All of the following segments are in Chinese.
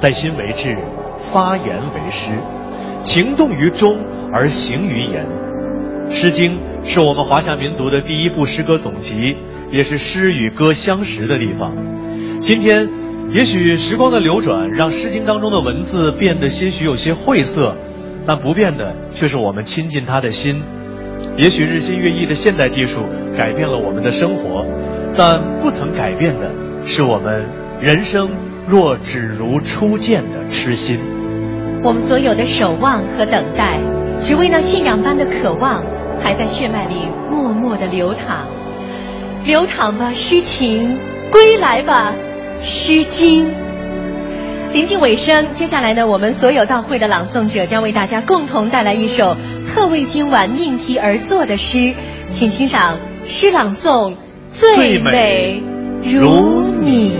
在心为志，发言为诗，情动于中而行于言。《诗经》是我们华夏民族的第一部诗歌总集，也是诗与歌相识的地方。今天，也许时光的流转让《诗经》当中的文字变得些许有些晦涩，但不变的却是我们亲近它的心。也许日新月异的现代技术改变了我们的生活，但不曾改变的是我们人生。若只如初见的痴心，我们所有的守望和等待，只为那信仰般的渴望，还在血脉里默默的流淌。流淌吧，诗情；归来吧，诗经。临近尾声，接下来呢，我们所有到会的朗诵者将为大家共同带来一首特为今晚命题而作的诗，请欣赏诗朗诵《最美如你》。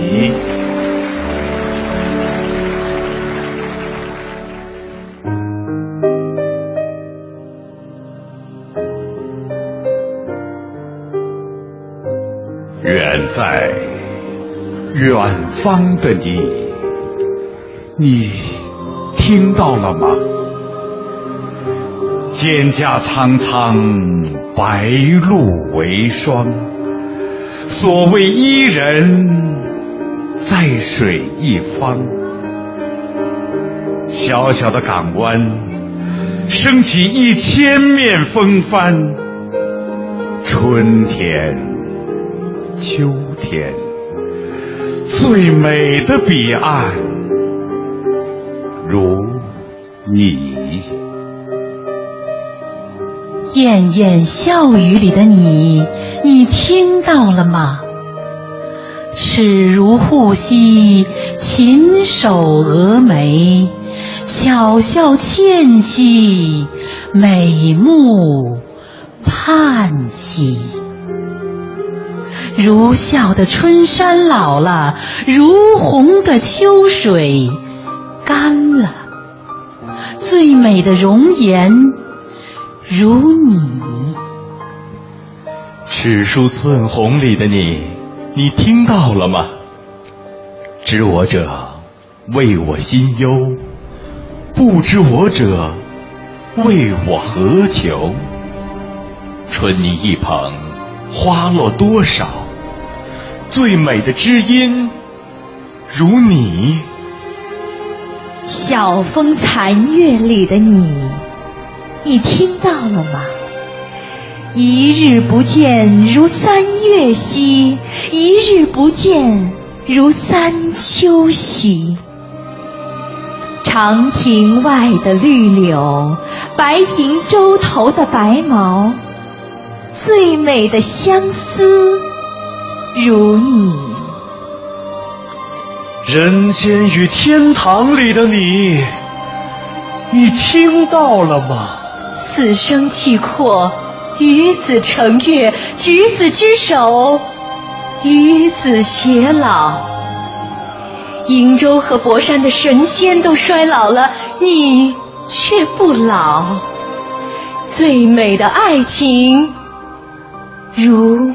远在远方的你，你听到了吗？蒹葭苍苍，白露为霜。所谓伊人，在水一方。小小的港湾，升起一千面风帆。春天。秋天，最美的彼岸，如你。燕燕笑语里的你，你听到了吗？齿如护膝，琴手蛾眉，巧笑倩兮，美目盼兮。如笑的春山老了，如红的秋水干了，最美的容颜如你。尺书寸红里的你，你听到了吗？知我者，为我心忧；不知我者，为我何求？春泥一捧，花落多少？最美的知音，如你。晓风残月里的你，你听到了吗？一日不见如三月兮，一日不见如三秋兮。长亭外的绿柳，白苹洲头的白毛，最美的相思。如你，人间与天堂里的你，你听到了吗？此生契阔，与子成悦；执子之手，与子偕老。瀛洲和博山的神仙都衰老了，你却不老。最美的爱情，如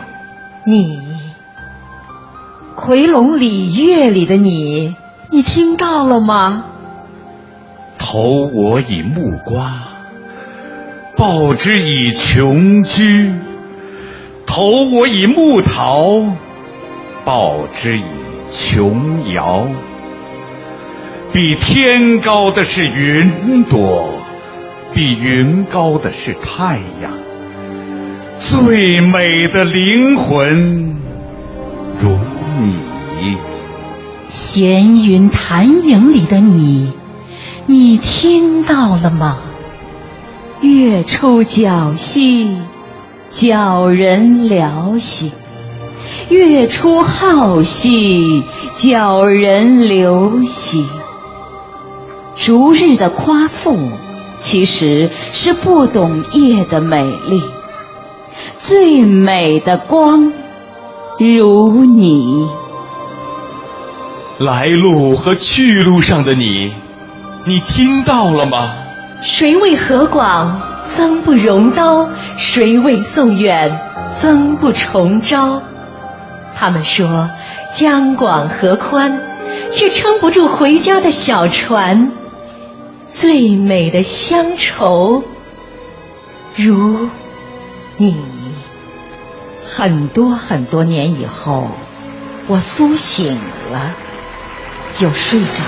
你。回龙礼乐里的你，你听到了吗？投我以木瓜，报之以琼居；投我以木桃，报之以琼瑶。比天高的是云朵，比云高的是太阳。最美的灵魂，闲云潭影里的你，你听到了吗？月出皎兮，皎人寥兮；月出皓兮，皎人流兮。逐日的夸父，其实是不懂夜的美丽。最美的光。如你，来路和去路上的你，你听到了吗？谁为河广，增不容刀；谁为宋远，增不重招。他们说江广河宽，却撑不住回家的小船。最美的乡愁，如你。很多很多年以后，我苏醒了，又睡着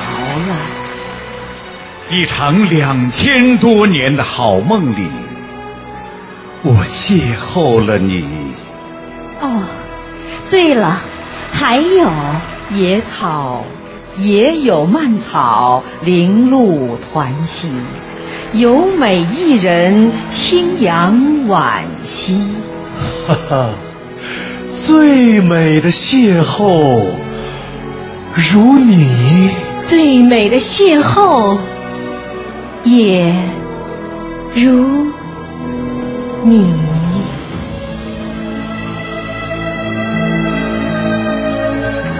了。一场两千多年的好梦里，我邂逅了你。哦，对了，还有野草，也有蔓草，零露团兮；有美一人，清扬婉兮。哈哈，最美的邂逅，如你；最美的邂逅，也如你。